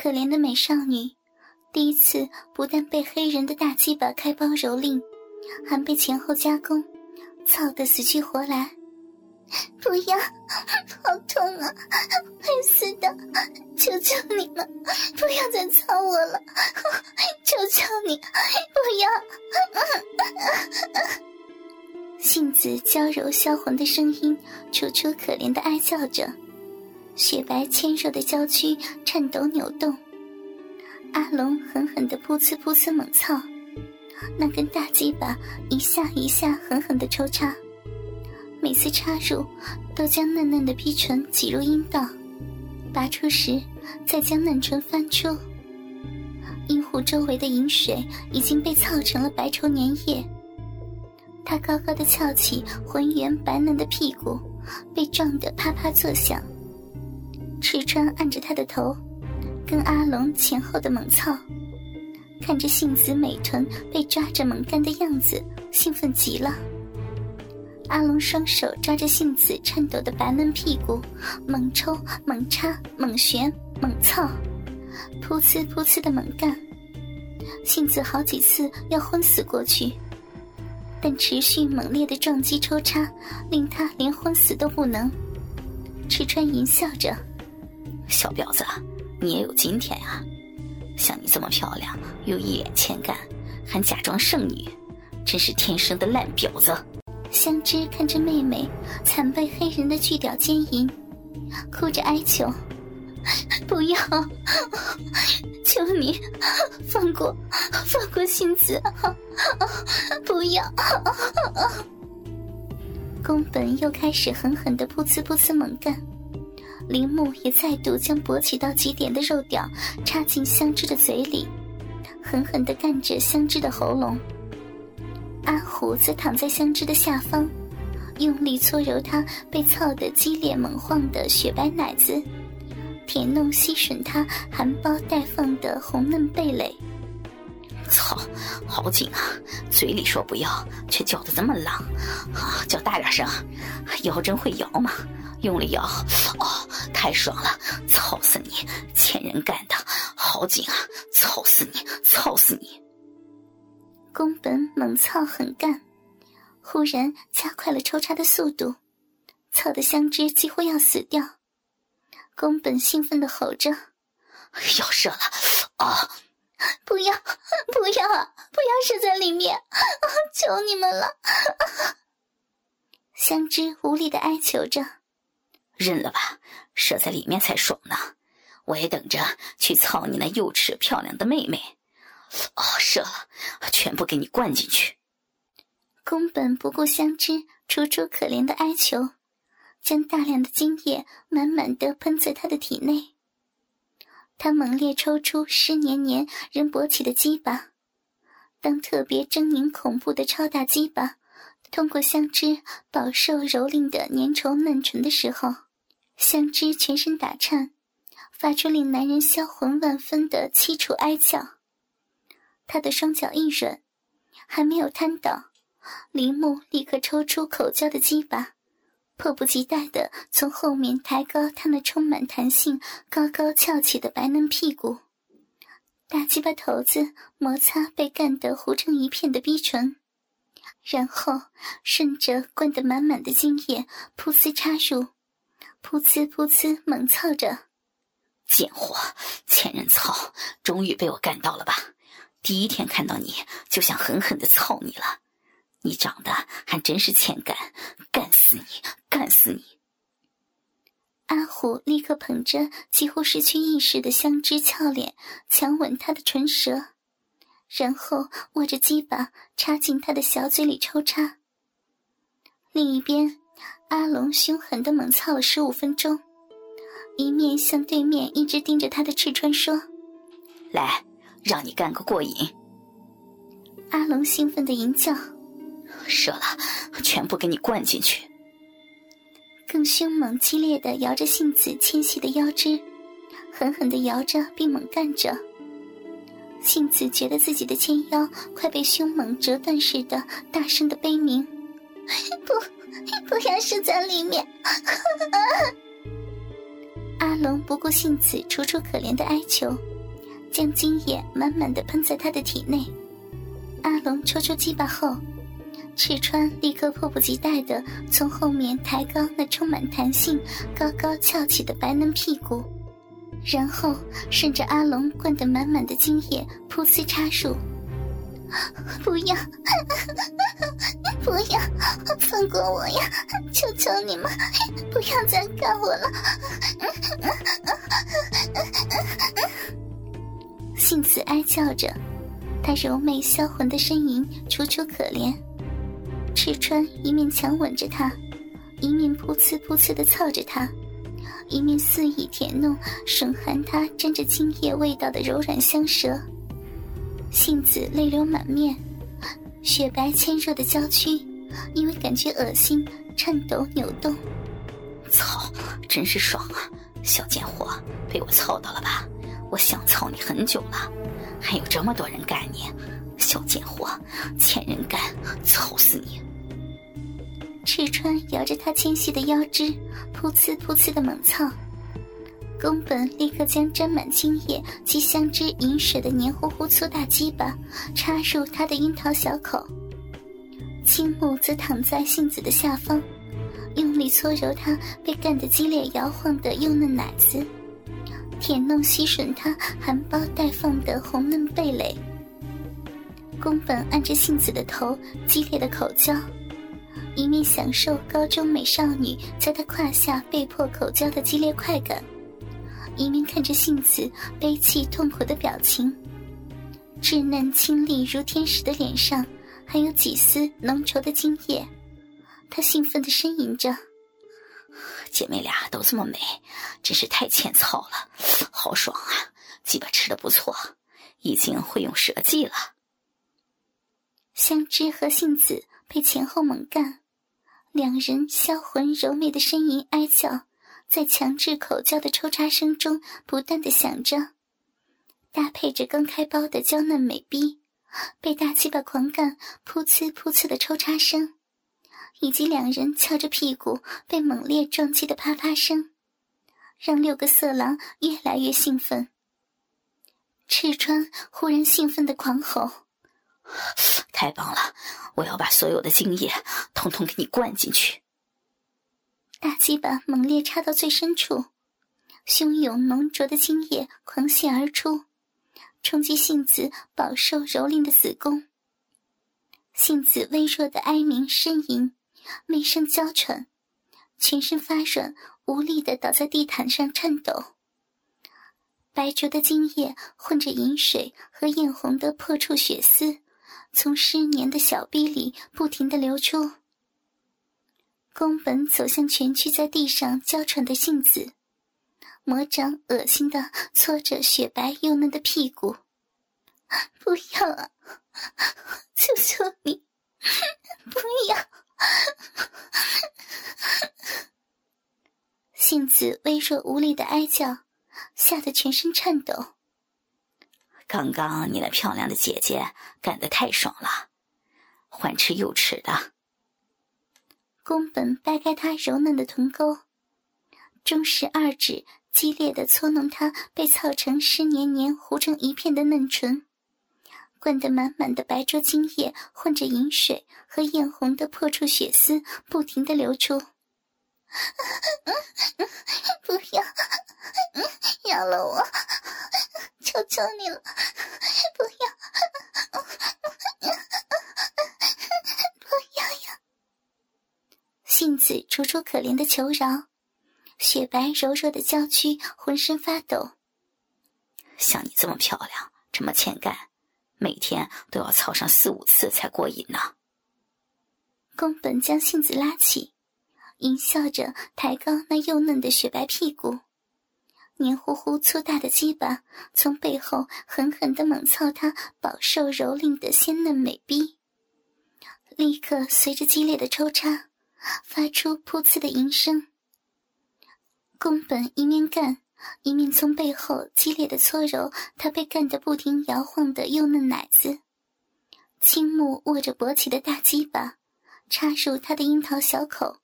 可怜的美少女，第一次不但被黑人的大鸡巴开包蹂躏，还被前后加工，操得死去活来。不要，好痛啊！会死的！求求你们，不要再操我了！求求你，不要！杏子娇柔销魂的声音，楚楚可怜的哀叫着，雪白纤弱的娇躯颤抖扭动。阿龙狠狠的噗呲噗呲猛操，那根大鸡巴一下一下狠狠的抽插。每次插入，都将嫩嫩的逼唇挤入阴道，拔出时再将嫩唇翻出。阴户周围的饮水已经被操成了白稠粘液。他高高的翘起浑圆白嫩的屁股，被撞得啪啪作响。赤川按着他的头，跟阿龙前后的猛操，看着杏子美臀被抓着猛干的样子，兴奋极了。阿龙双手抓着杏子颤抖的白嫩屁股，猛抽、猛插、猛旋、猛操，噗呲噗呲的猛干。杏子好几次要昏死过去，但持续猛烈的撞击抽插令他连昏死都不能。赤川淫笑着：“小婊子，你也有今天啊！像你这么漂亮，又一脸欠干，还假装圣女，真是天生的烂婊子！”香枝看着妹妹惨被黑人的巨屌奸淫，哭着哀求：“不要，求你放过，放过杏子，不要！”宫本又开始狠狠的噗呲噗呲猛干，铃木也再度将勃起到极点的肉屌插进香枝的嘴里，狠狠的干着香枝的喉咙。阿虎则躺在香枝的下方，用力搓揉她被操得激烈猛晃的雪白奶子，舔弄吸吮她含苞待放的红嫩蓓蕾。操，好紧啊！嘴里说不要，却叫得这么浪，叫大点声！腰真会摇吗？用力摇，哦，太爽了！操死你，欠人干的，好紧啊！操死你，操死你！宫本猛操狠干，忽然加快了抽插的速度，操的香枝几乎要死掉。宫本兴奋的吼着：“要射了！啊，不要，不要，不要射在里面！求你们了！”香枝无力的哀求着：“认了吧，射在里面才爽呢！我也等着去操你那幼齿漂亮的妹妹。”哦，射了，全部给你灌进去。宫本不顾香枝楚楚可怜的哀求，将大量的精液满满的喷在他的体内。他猛烈抽出湿黏黏仍勃起的鸡巴，当特别狰狞恐怖的超大鸡巴通过香枝饱受蹂躏的粘稠嫩唇的时候，香枝全身打颤，发出令男人销魂万分的凄楚哀叫。他的双脚一软，还没有瘫倒，铃木立刻抽出口交的鸡巴，迫不及待地从后面抬高他那充满弹性、高高翘起的白嫩屁股，大鸡巴头子摩擦被干得糊成一片的逼唇，然后顺着灌得满满的精液噗呲插入，噗呲噗呲猛操着，贱货，欠人操，终于被我干到了吧！第一天看到你就想狠狠的操你了，你长得还真是欠干，干死你，干死你！阿虎立刻捧着几乎失去意识的香枝俏脸，强吻他的唇舌，然后握着鸡巴插进他的小嘴里抽插。另一边，阿龙凶狠的猛操了十五分钟，一面向对面一直盯着他的赤川说：“来。”让你干个过瘾！阿龙兴奋的吟叫：“射了，全部给你灌进去！”更凶猛激烈的摇着杏子纤细的腰肢，狠狠的摇着并猛干着。杏子觉得自己的纤腰快被凶猛折断似的，大声的悲鸣：“ 不，不要射在里面！” 阿龙不顾杏子楚楚可怜的哀求，将精液满满的喷在他的体内。阿龙抽出鸡巴后，赤川立刻迫不及待的从后面抬高那充满弹性、高高翘起的白嫩屁股，然后顺着阿龙灌得满满的精液噗呲插入。不要，不要，放过我呀！求求你们，不要再干我了！杏子哀叫着，她柔美销魂的呻吟楚楚可怜。赤川一面强吻着她，一面噗呲噗呲的操着她，一面肆意舔弄吮含她沾着精液味道的柔软香舌。杏子泪流满面，雪白纤弱的娇躯因为感觉恶心颤抖扭动。操，真是爽啊！小贱货，被我操到了吧？我想操你很久了，还有这么多人干你，小贱货，欠人干，操死你！赤川摇着他纤细的腰肢，噗呲噗呲的猛操。宫本立刻将沾满精液及香汁饮水的黏糊糊粗大鸡巴插入他的樱桃小口，青木则躺在杏子的下方，用力搓揉她被干得激烈摇晃的幼嫩奶子，舔弄吸吮她含苞待放的红嫩蓓蕾。宫本按着杏子的头，激烈的口交，一面享受高中美少女在他胯下被迫口交的激烈快感。一面看着杏子悲泣痛苦的表情，稚嫩清丽如天使的脸上还有几丝浓稠的精液，他兴奋的呻吟着：“姐妹俩都这么美，真是太欠操了，好爽啊！鸡巴吃的不错，已经会用舌技了。”香枝和杏子被前后猛干，两人销魂柔媚的呻吟哀叫。在强制口交的抽插声中不断的响着，搭配着刚开包的娇嫩美逼，被大鸡巴狂干噗呲噗呲的抽插声，以及两人翘着屁股被猛烈撞击的啪啪声，让六个色狼越来越兴奋。赤川忽然兴奋的狂吼：“太棒了！我要把所有的精液统统给你灌进去！”大鸡巴猛烈插到最深处，汹涌浓浊的精液狂泻而出，冲击杏子饱受蹂躏的子宫。杏子微弱的哀鸣呻吟，媚声娇喘，全身发软，无力的倒在地毯上颤抖。白浊的精液混着饮水和艳红的破处血丝，从湿黏的小臂里不停的流出。宫本走向蜷曲在地上娇喘的杏子，魔掌恶心的搓着雪白幼嫩的屁股。不要啊！求求你，不要！杏子微弱无力的哀叫，吓得全身颤抖。刚刚你那漂亮的姐姐干得太爽了，欢吃又吃的。宫本掰开她柔嫩的臀沟，中食二指激烈的搓弄她被操成湿黏黏、糊成一片的嫩唇，灌得满满的白浊精液混着饮水和艳红的破处血丝不停的流出。不要，饶了我，求求你了，不要。杏子楚楚可怜的求饶，雪白柔弱的娇躯浑身发抖。像你这么漂亮，这么欠干，每天都要操上四五次才过瘾呢。宫本将杏子拉起，淫笑着抬高那幼嫩的雪白屁股，黏糊糊粗大的鸡巴从背后狠狠的猛操她饱受蹂躏的鲜嫩美逼，立刻随着激烈的抽插。发出噗呲的吟声。宫本一面干，一面从背后激烈的搓揉他被干得不停摇晃的幼嫩奶子。青木握着勃起的大鸡巴，插入他的樱桃小口，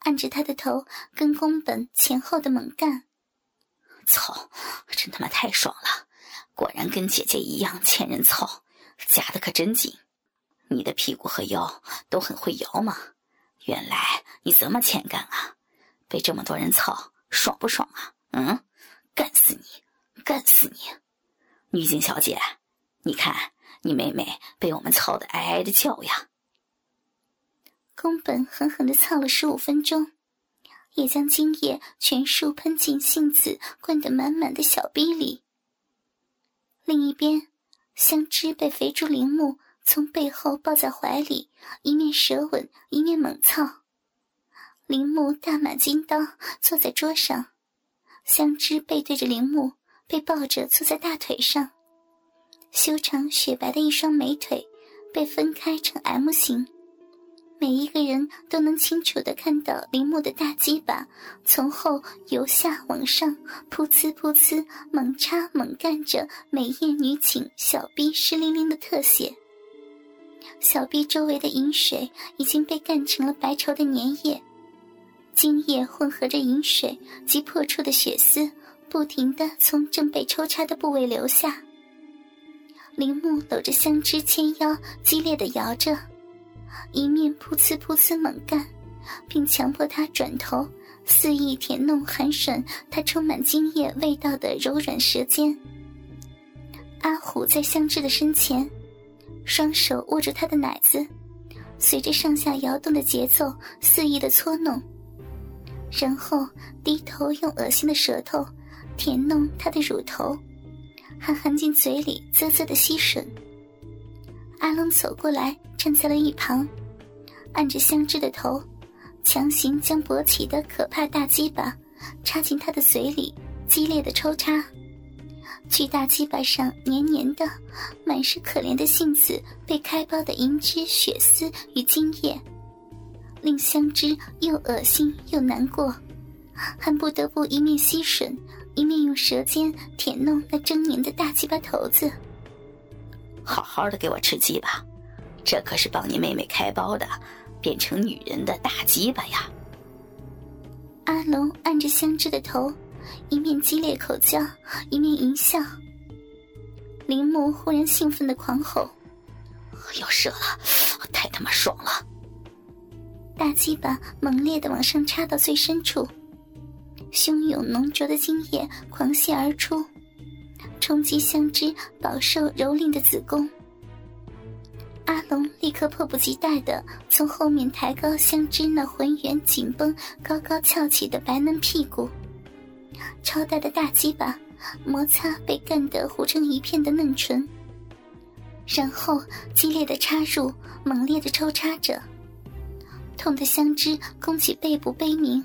按着他的头跟宫本前后的猛干，操，真他妈太爽了！果然跟姐姐一样欠人操，夹的可真紧。你的屁股和腰都很会摇嘛，原来你这么欠干啊！被这么多人操，爽不爽啊？嗯，干死你，干死你！女警小姐，你看你妹妹被我们操的哀哀的叫呀。宫本狠狠的操了十五分钟，也将精液全数喷进杏子灌得满满的小逼里。另一边，香枝被肥猪铃木从背后抱在怀里，一面舌吻，一面猛操。铃木大马金刀坐在桌上，香枝背对着铃木，被抱着坐在大腿上，修长雪白的一双美腿被分开成 M 型。每一个人都能清楚的看到铃木的大鸡巴从后由下往上噗呲噗呲猛插猛干着美艳女警小臂湿淋淋的特写。小臂周围的饮水已经被干成了白稠的粘液，精液混合着饮水及破处的血丝，不停的从正被抽插的部位流下。铃木搂着香枝纤腰，激烈的摇着。一面噗呲噗呲猛干，并强迫他转头，肆意舔弄寒吮他充满精液味道的柔软舌尖。阿虎在香枝的身前，双手握住她的奶子，随着上下摇动的节奏肆意的搓弄，然后低头用恶心的舌头舔弄她的乳头，还含进嘴里啧啧的吸吮。阿龙走过来，站在了一旁，按着香枝的头，强行将勃起的可怕大鸡巴插进他的嘴里，激烈的抽插。巨大鸡巴上黏黏的，满是可怜的杏子被开包的银汁、血丝与精液，令香枝又恶心又难过，还不得不一面吸吮，一面用舌尖舔弄那狰狞的大鸡巴头子。好好的给我吃鸡巴，这可是帮你妹妹开包的，变成女人的大鸡巴呀！阿龙按着香枝的头，一面激烈口交，一面淫笑。铃木忽然兴奋的狂吼：“要射了，太他妈爽了！”大鸡巴猛烈的往上插到最深处，汹涌浓浊的精液狂泻而出。冲击香枝饱受蹂躏的子宫，阿龙立刻迫不及待的从后面抬高香枝那浑圆紧绷、高高翘起的白嫩屁股，超大的大鸡巴摩擦被干得糊成一片的嫩唇，然后激烈的插入，猛烈的抽插着，痛的香枝弓起背部悲鸣，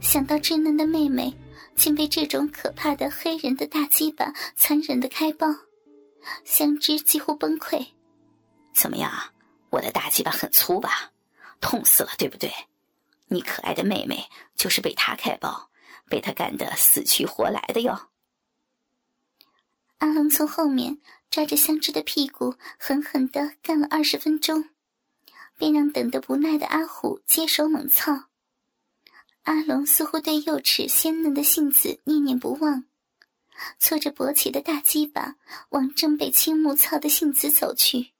想到稚嫩的妹妹。竟被这种可怕的黑人的大鸡巴残忍的开包，香枝几乎崩溃。怎么样，我的大鸡巴很粗吧？痛死了，对不对？你可爱的妹妹就是被他开包，被他干得死去活来的哟。阿龙从后面抓着香芝的屁股，狠狠的干了二十分钟，便让等得不耐的阿虎接手猛操。阿龙似乎对幼齿鲜嫩的杏子念念不忘，搓着勃起的大鸡巴往正被青木操的杏子走去。